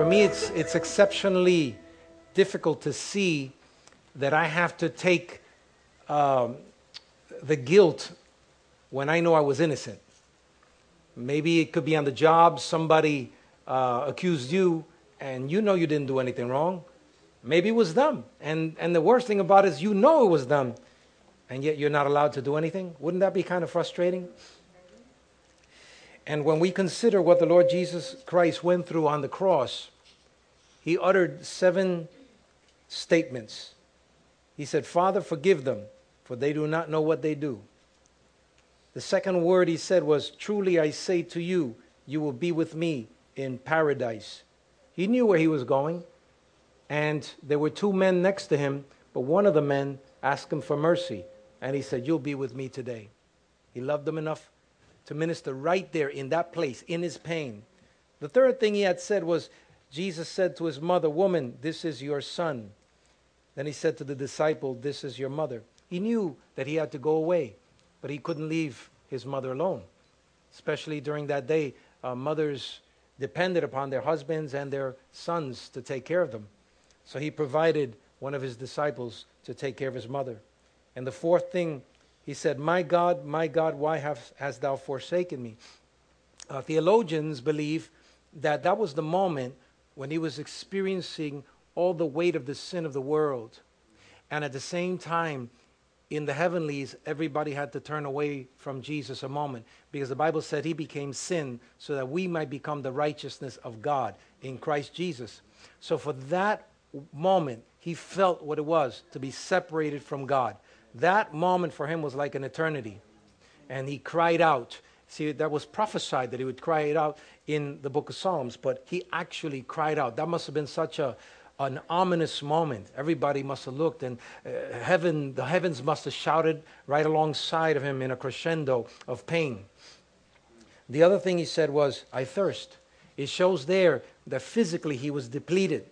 for me, it's, it's exceptionally difficult to see that I have to take um, the guilt when I know I was innocent. Maybe it could be on the job, somebody uh, accused you, and you know you didn't do anything wrong. Maybe it was them. And, and the worst thing about it is you know it was them, and yet you're not allowed to do anything. Wouldn't that be kind of frustrating? And when we consider what the Lord Jesus Christ went through on the cross, he uttered seven statements. He said, Father, forgive them, for they do not know what they do. The second word he said was, Truly I say to you, you will be with me in paradise. He knew where he was going, and there were two men next to him, but one of the men asked him for mercy, and he said, You'll be with me today. He loved them enough to minister right there in that place, in his pain. The third thing he had said was, Jesus said to his mother, Woman, this is your son. Then he said to the disciple, This is your mother. He knew that he had to go away. But he couldn't leave his mother alone. Especially during that day, uh, mothers depended upon their husbands and their sons to take care of them. So he provided one of his disciples to take care of his mother. And the fourth thing, he said, My God, my God, why have, hast thou forsaken me? Uh, theologians believe that that was the moment when he was experiencing all the weight of the sin of the world. And at the same time, in the heavenlies, everybody had to turn away from Jesus a moment because the Bible said he became sin so that we might become the righteousness of God in Christ Jesus. So for that moment, he felt what it was to be separated from God. That moment for him was like an eternity. And he cried out. See, that was prophesied that he would cry it out in the book of Psalms, but he actually cried out. That must have been such a, an ominous moment. Everybody must have looked, and uh, heaven, the heavens must have shouted right alongside of him in a crescendo of pain. The other thing he said was, I thirst. It shows there that physically he was depleted.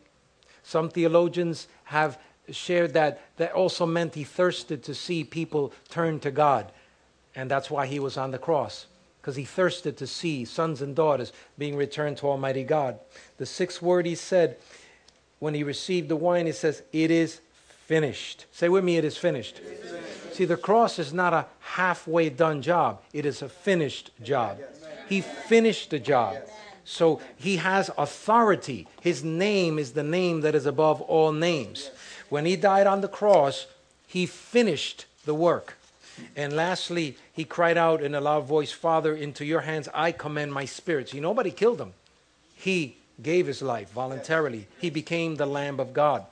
Some theologians have shared that that also meant he thirsted to see people turn to God. And that's why he was on the cross, because he thirsted to see sons and daughters being returned to Almighty God. The sixth word he said when he received the wine, he says, It is finished. Say with me, it is finished. It is finished. See, the cross is not a halfway done job, it is a finished job. He finished the job. So he has authority. His name is the name that is above all names. When he died on the cross, he finished the work. And lastly, he cried out in a loud voice, Father, into your hands I commend my spirit. See, nobody killed him. He gave his life voluntarily. He became the Lamb of God.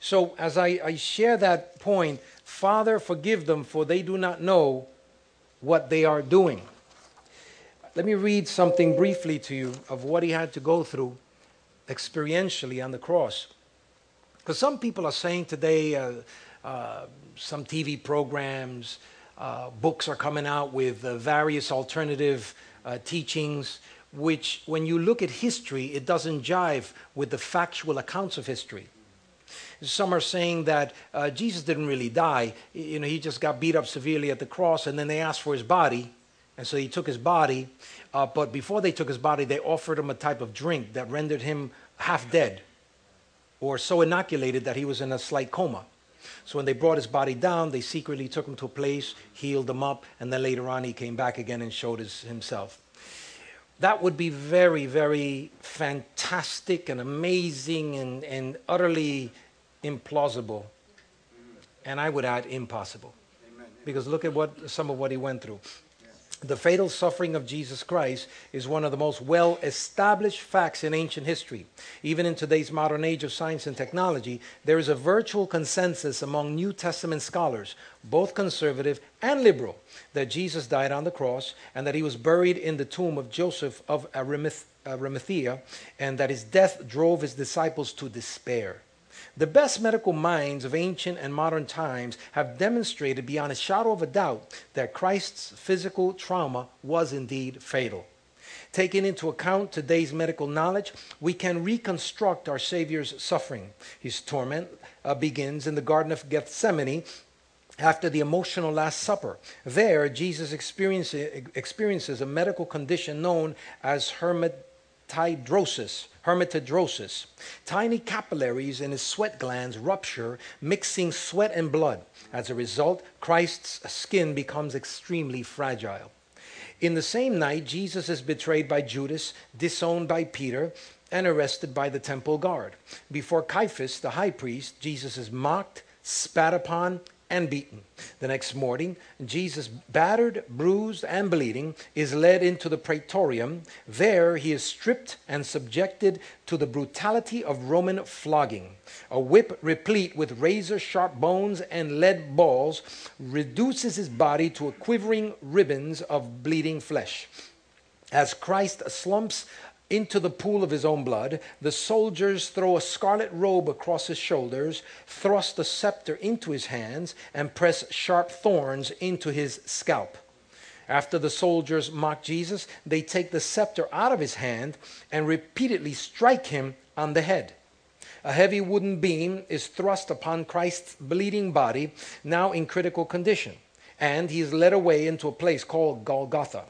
So, as I, I, share that point, Father, forgive them, for they do not know what they are doing. Let me read something briefly to you of what he had to go through experientially on the cross. Because some people are saying today, uh, some TV programs, uh, books are coming out with uh, various alternative uh, teachings which, when you look at history, it doesn't jive with the factual accounts of history. Some are saying that uh, Jesus didn't really die. You know, he just got beat up severely at the cross, and then they asked for his body, and so he took his body. Uh, but before they took his body, they offered him a type of drink that rendered him half dead, or so inoculated that he was in a slight coma. So when they brought his body down, they secretly took him to a place, healed him up, and then later on he came back again and showed his, himself. That would be very, very fantastic and amazing and, and utterly implausible. And I would add impossible. Because look at what some of what he went through. The fatal suffering of Jesus Christ is one of the most well established facts in ancient history. Even in today's modern age of science and technology, there is a virtual consensus among New Testament scholars, both conservative and liberal, that Jesus died on the cross and that he was buried in the tomb of Joseph of Arimathea and that his death drove his disciples to despair. The best medical minds of ancient and modern times have demonstrated beyond a shadow of a doubt that Christ's physical trauma was indeed fatal. Taking into account today's medical knowledge, we can reconstruct our Savior's suffering. His torment uh, begins in the Garden of Gethsemane after the emotional Last Supper. There, Jesus experiences, a medical condition known as hermet hematidrosis, hematidrosis. Tiny capillaries in his sweat glands rupture, mixing sweat and blood. As a result, Christ's skin becomes extremely fragile. In the same night, Jesus is betrayed by Judas, disowned by Peter, and arrested by the temple guard. Before Caiaphas, the high priest, Jesus is mocked, spat upon, and beaten. The next morning, Jesus, battered, bruised, and bleeding, is led into the praetorium. There he is stripped and subjected to the brutality of Roman flogging. A whip replete with razor sharp bones and lead balls reduces his body to a quivering ribbons of bleeding flesh. As Christ slumps into the pool of his own blood. The soldiers throw a scarlet robe across his shoulders, thrust a scepter into his hands, and press sharp thorns into his scalp. After the soldiers mock Jesus, they take the scepter out of his hand and repeatedly strike him on the head. A heavy wooden beam is thrust upon Christ's bleeding body, now in critical condition, and he is led away into a place called Golgotha,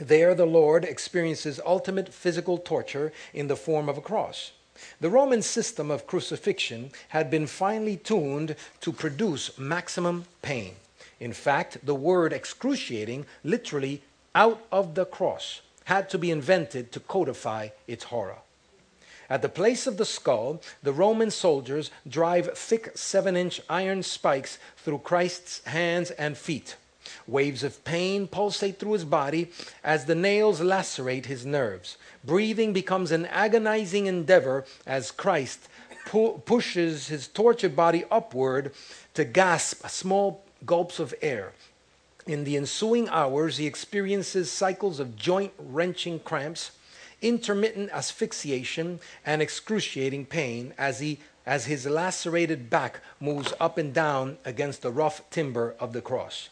there, the Lord experiences ultimate physical torture in the form of a cross. The Roman system of crucifixion had been finely tuned to produce maximum pain. In fact, the word excruciating, literally out of the cross, had to be invented to codify its horror. At the place of the skull, the Roman soldiers drive thick seven inch iron spikes through Christ's hands and feet. Waves of pain pulsate through his body as the nails lacerate his nerves. Breathing becomes an agonizing endeavor as Christ pu- pushes his tortured body upward to gasp small gulps of air. In the ensuing hours, he experiences cycles of joint wrenching cramps, intermittent asphyxiation, and excruciating pain as, he, as his lacerated back moves up and down against the rough timber of the cross.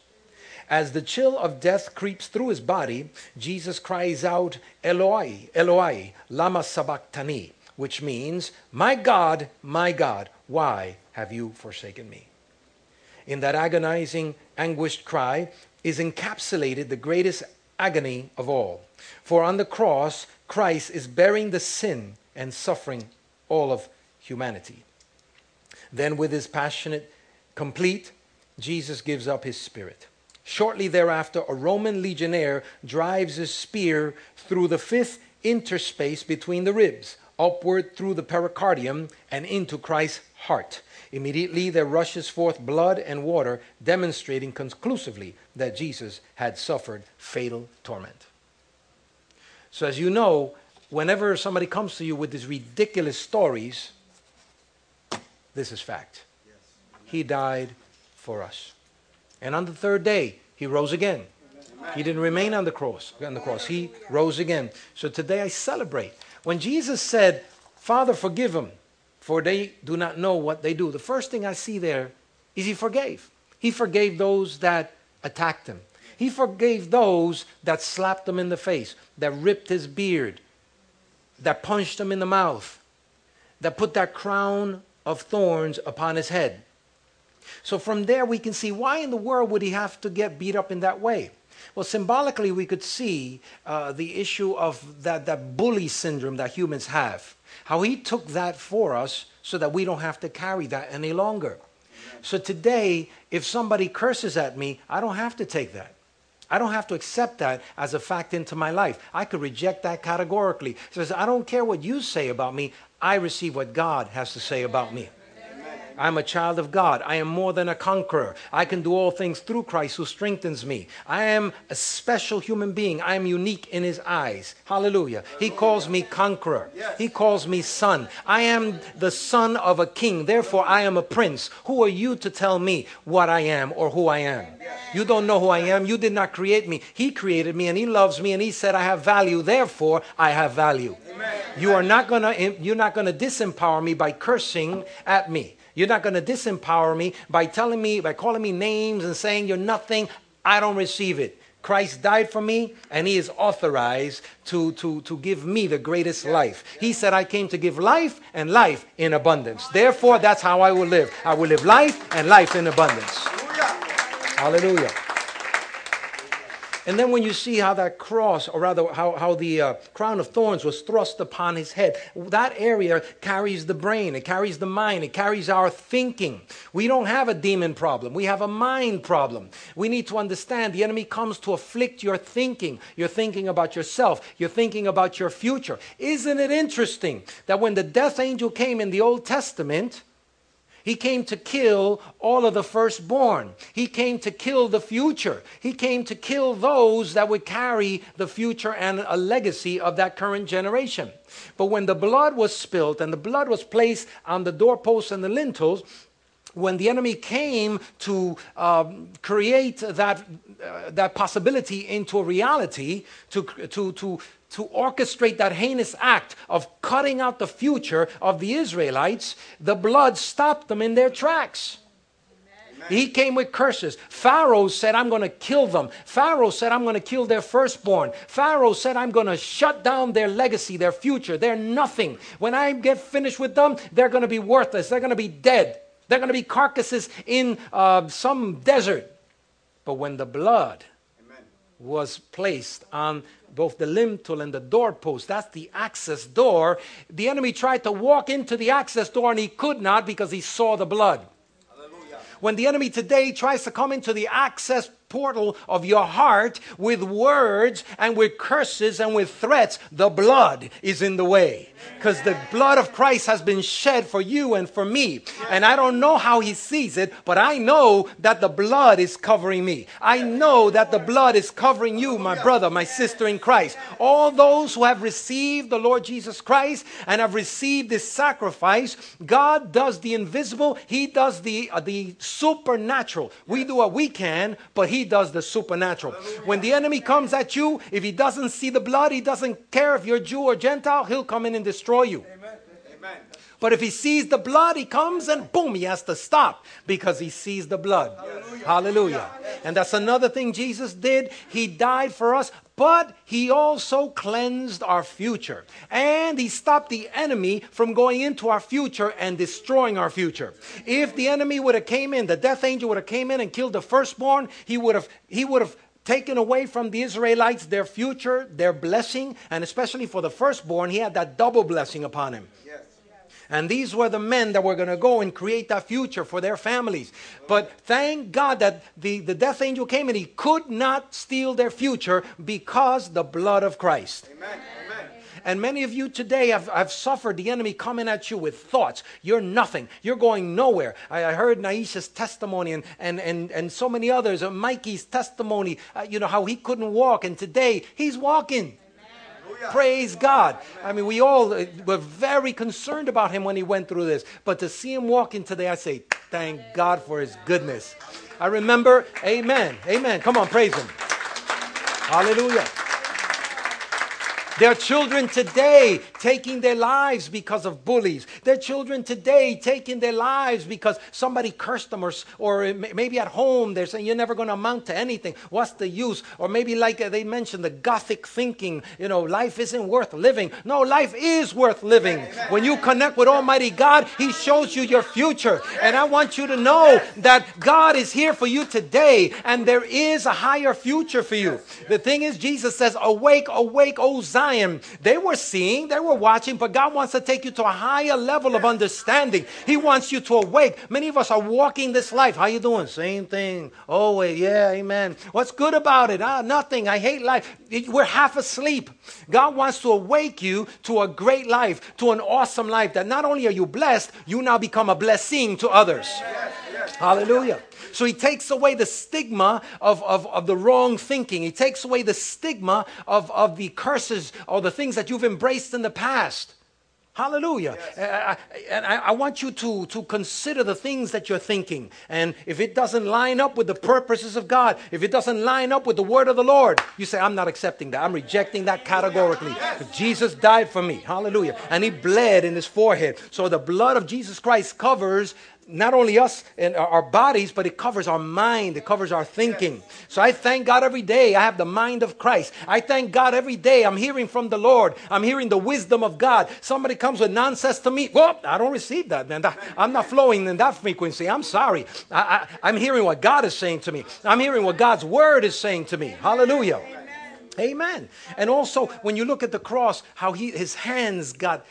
As the chill of death creeps through his body, Jesus cries out, Eloi, Eloi, lama sabachthani, which means, My God, my God, why have you forsaken me? In that agonizing, anguished cry is encapsulated the greatest agony of all. For on the cross, Christ is bearing the sin and suffering all of humanity. Then, with his passionate, complete, Jesus gives up his spirit. Shortly thereafter, a Roman legionnaire drives his spear through the fifth interspace between the ribs, upward through the pericardium, and into Christ's heart. Immediately there rushes forth blood and water, demonstrating conclusively that Jesus had suffered fatal torment. So, as you know, whenever somebody comes to you with these ridiculous stories, this is fact. He died for us. And on the third day, he rose again. He didn't remain on the cross. On the cross, he rose again. So today I celebrate. When Jesus said, "Father, forgive them, for they do not know what they do," the first thing I see there is he forgave. He forgave those that attacked him. He forgave those that slapped him in the face, that ripped his beard, that punched him in the mouth, that put that crown of thorns upon his head. So from there, we can see why in the world would he have to get beat up in that way? Well, symbolically, we could see uh, the issue of that, that bully syndrome that humans have. How he took that for us so that we don't have to carry that any longer. So today, if somebody curses at me, I don't have to take that. I don't have to accept that as a fact into my life. I could reject that categorically. Says, I don't care what you say about me. I receive what God has to say about me. I'm a child of God. I am more than a conqueror. I can do all things through Christ who strengthens me. I am a special human being. I am unique in his eyes. Hallelujah. He calls me conqueror. He calls me son. I am the son of a king. Therefore, I am a prince. Who are you to tell me what I am or who I am? You don't know who I am. You did not create me. He created me and he loves me and he said I have value. Therefore, I have value. You are not going to you're not going to disempower me by cursing at me. You're not going to disempower me by telling me, by calling me names and saying you're nothing. I don't receive it. Christ died for me and he is authorized to, to, to give me the greatest life. He said, I came to give life and life in abundance. Therefore, that's how I will live. I will live life and life in abundance. Hallelujah. And then when you see how that cross, or rather how, how the uh, crown of thorns was thrust upon his head, that area carries the brain, it carries the mind, it carries our thinking. We don't have a demon problem, we have a mind problem. We need to understand the enemy comes to afflict your thinking. You're thinking about yourself, you're thinking about your future. Isn't it interesting that when the death angel came in the Old Testament, he came to kill all of the firstborn. He came to kill the future. He came to kill those that would carry the future and a legacy of that current generation. But when the blood was spilt and the blood was placed on the doorposts and the lintels, when the enemy came to um, create that, uh, that possibility into a reality, to, to, to, to orchestrate that heinous act of cutting out the future of the Israelites, the blood stopped them in their tracks. He came with curses. Pharaoh said, I'm going to kill them. Pharaoh said, I'm going to kill their firstborn. Pharaoh said, I'm going to shut down their legacy, their future. They're nothing. When I get finished with them, they're going to be worthless. They're going to be dead. They're going to be carcasses in uh, some desert. But when the blood Amen. was placed on both the lintel and the doorpost. That's the access door. The enemy tried to walk into the access door and he could not because he saw the blood. Hallelujah. When the enemy today tries to come into the access portal of your heart with words and with curses and with threats, the blood is in the way. Because the blood of Christ has been shed for you and for me. And I don't know how he sees it, but I know that the blood is covering me. I know that the blood is covering you, my brother, my sister in Christ. All those who have received the Lord Jesus Christ and have received this sacrifice, God does the invisible, He does the, uh, the supernatural. We do what we can, but He he does the supernatural. When the enemy comes at you, if he doesn't see the blood, he doesn't care if you're Jew or Gentile, he'll come in and destroy you. But if he sees the blood, he comes and boom, he has to stop because he sees the blood. Hallelujah. Hallelujah. And that's another thing Jesus did. He died for us, but he also cleansed our future. And he stopped the enemy from going into our future and destroying our future. If the enemy would have came in, the death angel would have came in and killed the firstborn, he would have he would have taken away from the Israelites their future, their blessing, and especially for the firstborn, he had that double blessing upon him. And these were the men that were going to go and create that future for their families. But thank God that the, the death angel came and he could not steal their future because the blood of Christ. Amen. Amen. And many of you today have, have suffered the enemy coming at you with thoughts. You're nothing. You're going nowhere. I, I heard Naisha's testimony and, and, and, and so many others, Mikey's testimony, uh, you know, how he couldn't walk. And today he's walking. Praise God. I mean, we all uh, were very concerned about him when he went through this. But to see him walking today, I say, thank God for his goodness. I remember, amen, amen. Come on, praise him. Hallelujah. There are children today taking their lives because of bullies. Their children today taking their lives because somebody cursed them, or, or maybe at home they're saying, You're never going to amount to anything. What's the use? Or maybe, like uh, they mentioned, the Gothic thinking, you know, life isn't worth living. No, life is worth living. When you connect with Almighty God, He shows you your future. And I want you to know that God is here for you today, and there is a higher future for you. The thing is, Jesus says, Awake, awake, O Zion. They were seeing, they were watching, but God wants to take you to a higher level of understanding. He wants you to awake. Many of us are walking this life. How you doing? Same thing. Oh, yeah, amen. What's good about it? Ah, nothing. I hate life. We're half asleep. God wants to awake you to a great life, to an awesome life that not only are you blessed, you now become a blessing to others. Yes, yes. Hallelujah. So he takes away the stigma of, of, of the wrong thinking. He takes away the stigma of, of the curses or the things that you've embraced in the past. Hallelujah. Yes. Uh, and I, I, want you to, to consider the things that you're thinking. And if it doesn't line up with the purposes of God, if it doesn't line up with the word of the Lord, you say, I'm not accepting that. I'm rejecting that categorically. Yes. Jesus died for me. Hallelujah. And he bled in his forehead. So the blood of Jesus Christ covers not only us and our bodies, but it covers our mind, it covers our thinking. So I thank God every day I have the mind of Christ. I thank God every day I'm hearing from the Lord. I'm hearing the wisdom of God. Somebody comes with nonsense to me. Well, I don't receive that, man. I'm not flowing in that frequency. I'm sorry. I, I, I'm hearing what God is saying to me. I'm hearing what God's word is saying to me. Hallelujah. Amen. And also, when you look at the cross, how he, his hands got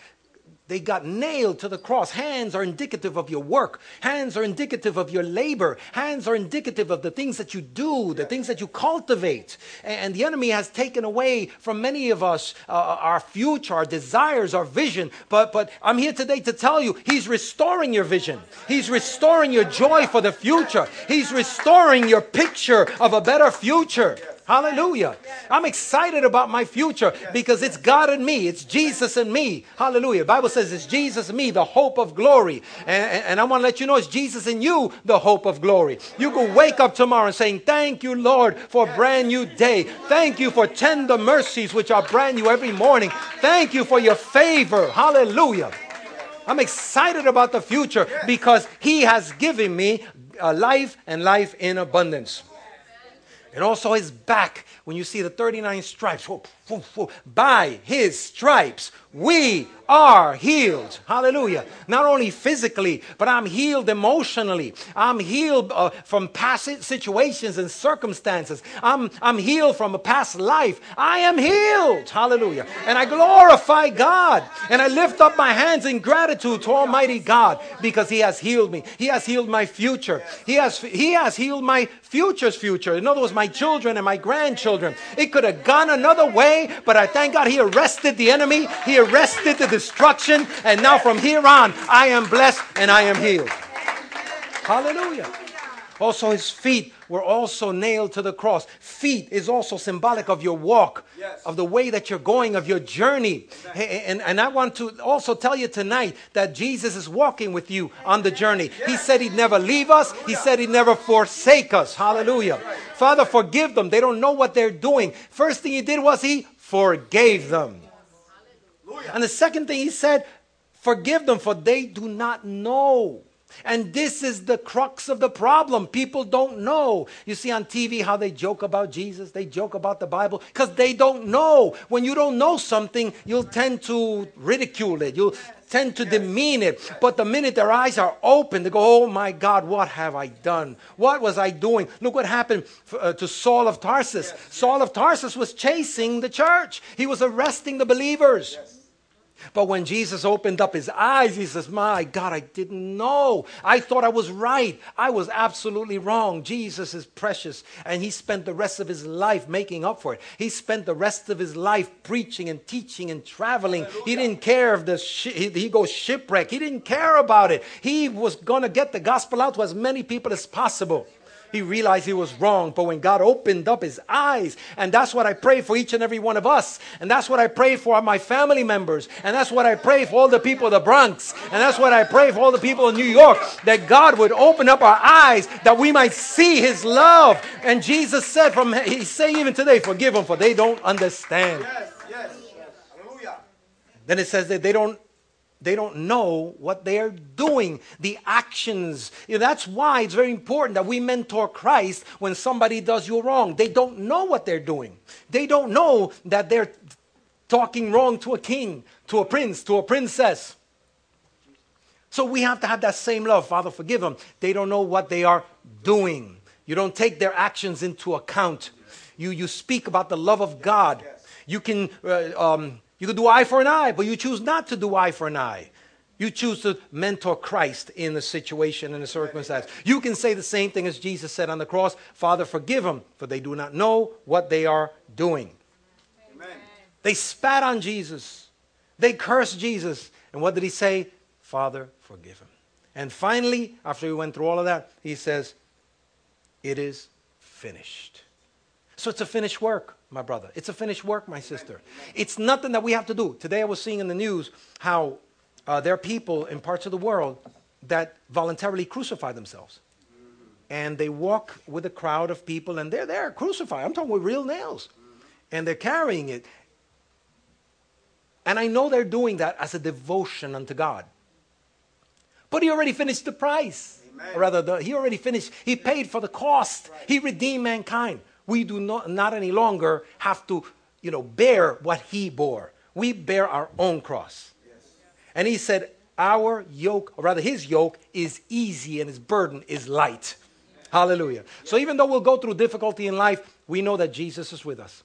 they got nailed to the cross. Hands are indicative of your work. Hands are indicative of your labor. Hands are indicative of the things that you do, the things that you cultivate. And the enemy has taken away from many of us uh, our future, our desires, our vision. But, but I'm here today to tell you, he's restoring your vision. He's restoring your joy for the future. He's restoring your picture of a better future. Hallelujah. I'm excited about my future because it's God and me. It's Jesus and me. Hallelujah. The Bible says it's Jesus and me, the hope of glory. And, and I want to let you know it's Jesus and you, the hope of glory. You can wake up tomorrow and saying, Thank you, Lord, for a brand new day. Thank you for tender mercies which are brand new every morning. Thank you for your favor. Hallelujah. I'm excited about the future because He has given me a life and life in abundance and also his back when you see the 39 stripes. By his stripes, we are healed. Hallelujah. Not only physically, but I'm healed emotionally. I'm healed uh, from past situations and circumstances. I'm, I'm healed from a past life. I am healed. Hallelujah. And I glorify God. And I lift up my hands in gratitude to Almighty God because He has healed me. He has healed my future. He has, he has healed my future's future. In other words, my children and my grandchildren. It could have gone another way, but I thank God He arrested the enemy. He arrested the destruction. And now from here on, I am blessed and I am healed. Hallelujah. Also, his feet were also nailed to the cross. Feet is also symbolic of your walk, yes. of the way that you're going, of your journey. And, and I want to also tell you tonight that Jesus is walking with you on the journey. He said he'd never leave us, he said he'd never forsake us. Hallelujah. Father, forgive them. They don't know what they're doing. First thing he did was he forgave them. And the second thing he said, forgive them, for they do not know. And this is the crux of the problem. People don't know. You see on TV how they joke about Jesus, they joke about the Bible because they don't know. When you don't know something, you'll tend to ridicule it. You'll tend to demean it. But the minute their eyes are open, they go, Oh my God, what have I done? What was I doing? Look what happened uh, to Saul of Tarsus. Saul of Tarsus was chasing the church, he was arresting the believers. But when Jesus opened up his eyes, he says, My God, I didn't know. I thought I was right. I was absolutely wrong. Jesus is precious. And he spent the rest of his life making up for it. He spent the rest of his life preaching and teaching and traveling. Hallelujah. He didn't care if the sh- he, he goes shipwreck. He didn't care about it. He was going to get the gospel out to as many people as possible. He realized he was wrong. But when God opened up his eyes, and that's what I pray for each and every one of us, and that's what I pray for my family members, and that's what I pray for all the people of the Bronx, and that's what I pray for all the people in New York, that God would open up our eyes that we might see his love. And Jesus said from he's saying even today, forgive them, for they don't understand. Yes, yes. Hallelujah. Then it says that they don't they don't know what they're doing, the actions. You know, that's why it's very important that we mentor Christ when somebody does you wrong. They don't know what they're doing. They don't know that they're talking wrong to a king, to a prince, to a princess. So we have to have that same love. Father, forgive them. They don't know what they are doing. You don't take their actions into account. You, you speak about the love of God. You can. Uh, um, you could do eye for an eye, but you choose not to do eye for an eye. You choose to mentor Christ in the situation and the circumstance. You can say the same thing as Jesus said on the cross Father, forgive them, for they do not know what they are doing. Amen. They spat on Jesus, they cursed Jesus. And what did he say? Father, forgive him. And finally, after he went through all of that, he says, It is finished. So it's a finished work my brother. It's a finished work, my sister. It's nothing that we have to do. Today I was seeing in the news how uh, there are people in parts of the world that voluntarily crucify themselves. And they walk with a crowd of people and they're there crucified. I'm talking with real nails. And they're carrying it. And I know they're doing that as a devotion unto God. But he already finished the price. Amen. Or rather, the, he already finished. He paid for the cost. He redeemed mankind. We do not, not any longer have to, you know, bear what he bore. We bear our own cross. And he said, Our yoke, or rather, his yoke is easy and his burden is light. Hallelujah. So even though we'll go through difficulty in life, we know that Jesus is with us.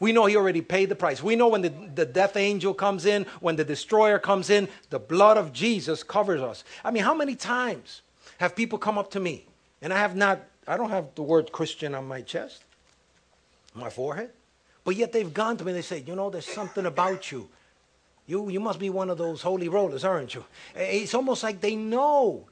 We know he already paid the price. We know when the, the death angel comes in, when the destroyer comes in, the blood of Jesus covers us. I mean, how many times have people come up to me and I have not, I don't have the word Christian on my chest, my forehead, but yet they've gone to me and they say, you know, there's something about you. You, you must be one of those holy rollers, aren't you? It's almost like they know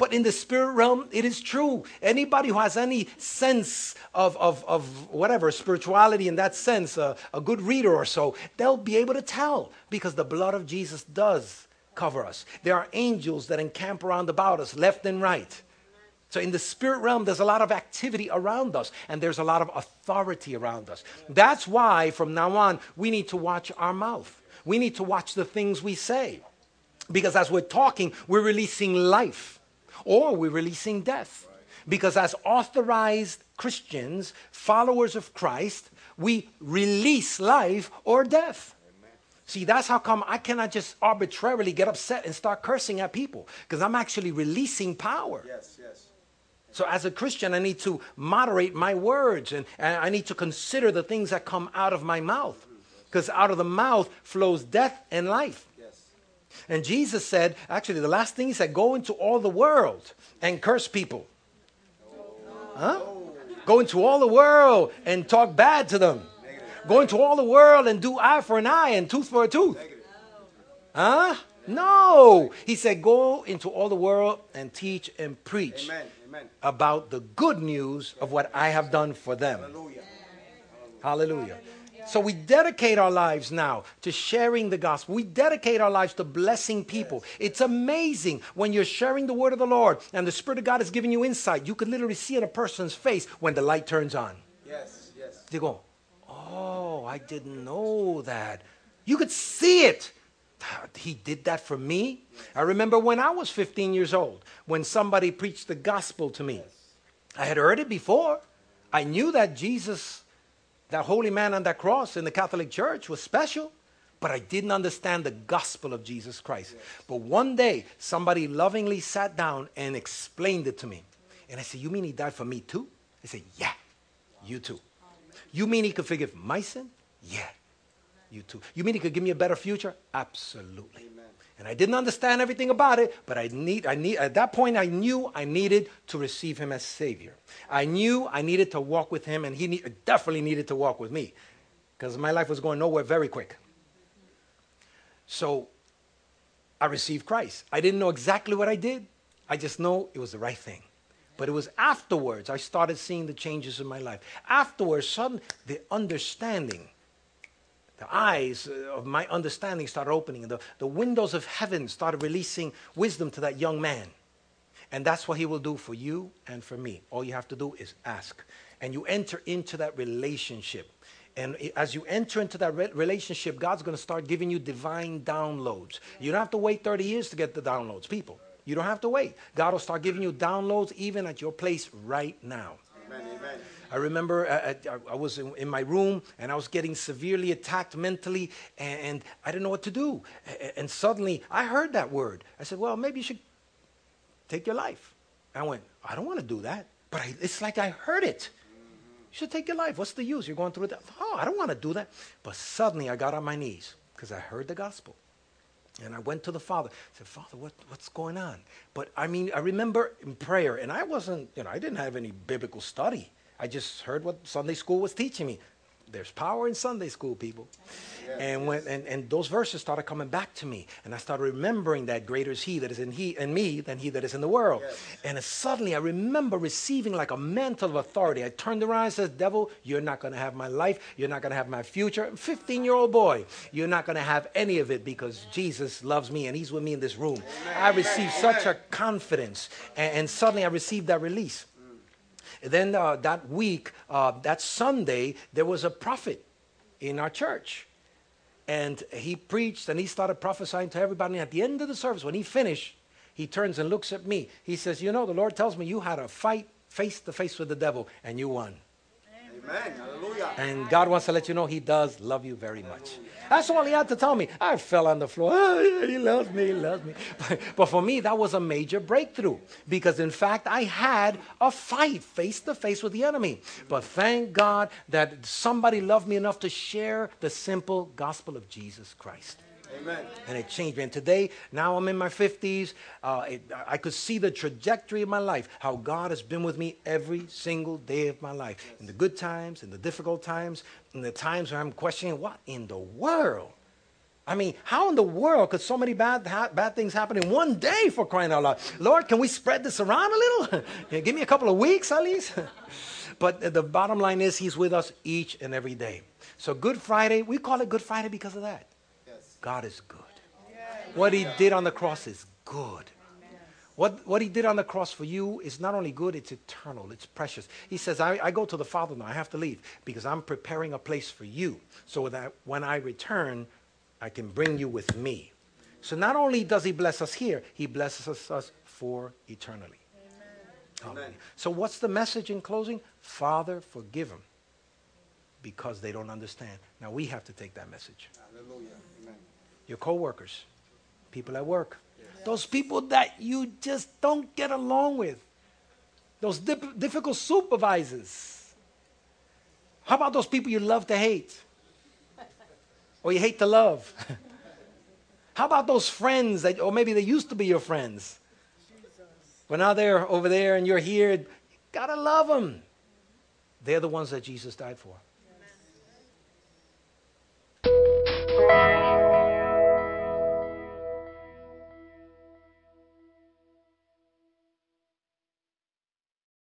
but in the spirit realm, it is true. Anybody who has any sense of, of, of whatever, spirituality in that sense, a good reader or so, they'll be able to tell because the blood of Jesus does cover us. There are angels that encamp around about us, left and right. So in the spirit realm, there's a lot of activity around us, and there's a lot of authority around us. That's why from now on, we need to watch our mouth. We need to watch the things we say. Because as we're talking, we're releasing life or we're releasing death. Because as authorized Christians, followers of Christ, we release life or death. See, that's how come I cannot just arbitrarily get upset and start cursing at people because I'm actually releasing power. Yes, yes. So, as a Christian, I need to moderate my words and, and I need to consider the things that come out of my mouth because out of the mouth flows death and life. And Jesus said, actually, the last thing he said, go into all the world and curse people. Huh? Go into all the world and talk bad to them. Go into all the world and do eye for an eye and tooth for a tooth. Huh? No. He said, go into all the world and teach and preach Amen. Amen. about the good news of what I have done for them. Hallelujah. Hallelujah. So we dedicate our lives now to sharing the gospel. We dedicate our lives to blessing people. It's amazing when you're sharing the word of the Lord and the Spirit of God is giving you insight. You can literally see in a person's face when the light turns on. Yes, yes. They go, Oh, I didn't know that. You could see it. He did that for me. I remember when I was 15 years old, when somebody preached the gospel to me. I had heard it before. I knew that Jesus that holy man on that cross in the Catholic Church was special, but I didn't understand the gospel of Jesus Christ. Yes. But one day, somebody lovingly sat down and explained it to me. And I said, You mean he died for me too? I said, Yeah, you too. You mean he could forgive my sin? Yeah, you too. You mean he could give me a better future? Absolutely. Amen. And I didn't understand everything about it, but I need, I need, at that point, I knew I needed to receive him as Savior. I knew I needed to walk with him, and he need, definitely needed to walk with me because my life was going nowhere very quick. So I received Christ. I didn't know exactly what I did, I just know it was the right thing. But it was afterwards I started seeing the changes in my life. Afterwards, suddenly, the understanding the eyes uh, of my understanding started opening, the, the windows of heaven started releasing wisdom to that young man. And that's what he will do for you and for me. All you have to do is ask. And you enter into that relationship. And as you enter into that re- relationship, God's going to start giving you divine downloads. You don't have to wait 30 years to get the downloads, people. You don't have to wait. God will start giving you downloads even at your place right now. Amen, amen. I remember uh, uh, I, I was in, in, my room and I was getting severely attacked mentally, and, and I didn't know what to do. And suddenly I heard that word. I said, Well, maybe you should take your life. I went, I don't want to do that. But I, it's like I heard it. You should take your life. What's the use? You're going through that. Oh, I don't want to do that. But suddenly I got on my knees because I heard the gospel. And I went to the Father. I said, Father, what, what's going on? But I mean, I remember in prayer, and I wasn't, you know, I didn't have any biblical study. I just heard what Sunday school was teaching me. There's power in Sunday school, people. Yes, and when and, and those verses started coming back to me, and I started remembering that greater is He that is in He in me than He that is in the world. Yes. And suddenly I remember receiving like a mantle of authority. I turned around and said, "Devil, you're not going to have my life. You're not going to have my future." 15 year old boy, you're not going to have any of it because Jesus loves me and He's with me in this room. Amen. I received Amen. such a confidence, and, and suddenly I received that release. Then uh, that week, uh, that Sunday, there was a prophet in our church. And he preached and he started prophesying to everybody. And at the end of the service, when he finished, he turns and looks at me. He says, You know, the Lord tells me you had a fight face to face with the devil and you won. Amen. Hallelujah. And God wants to let you know He does love you very much. That's all He had to tell me. I fell on the floor. Oh, he loves me. He loves me. But, but for me, that was a major breakthrough because, in fact, I had a fight face to face with the enemy. But thank God that somebody loved me enough to share the simple gospel of Jesus Christ. Amen. And it changed me. And today, now I'm in my 50s. Uh, it, I could see the trajectory of my life, how God has been with me every single day of my life. In the good times, in the difficult times, in the times where I'm questioning, what in the world? I mean, how in the world could so many bad, ha- bad things happen in one day for crying out loud? Lord, can we spread this around a little? Give me a couple of weeks at least. but the bottom line is, He's with us each and every day. So, Good Friday, we call it Good Friday because of that. God is good. What he did on the cross is good. What, what he did on the cross for you is not only good, it's eternal, it's precious. He says, I, I go to the Father now, I have to leave because I'm preparing a place for you so that when I return, I can bring you with me. So not only does he bless us here, he blesses us for eternally. Hallelujah. So what's the message in closing? Father, forgive them because they don't understand. Now we have to take that message Hallelujah. Your coworkers, people at work, those people that you just don't get along with, those dip- difficult supervisors. How about those people you love to hate? Or you hate to love? How about those friends that, or maybe they used to be your friends, but now they're over there and you're here? Gotta love them. They're the ones that Jesus died for.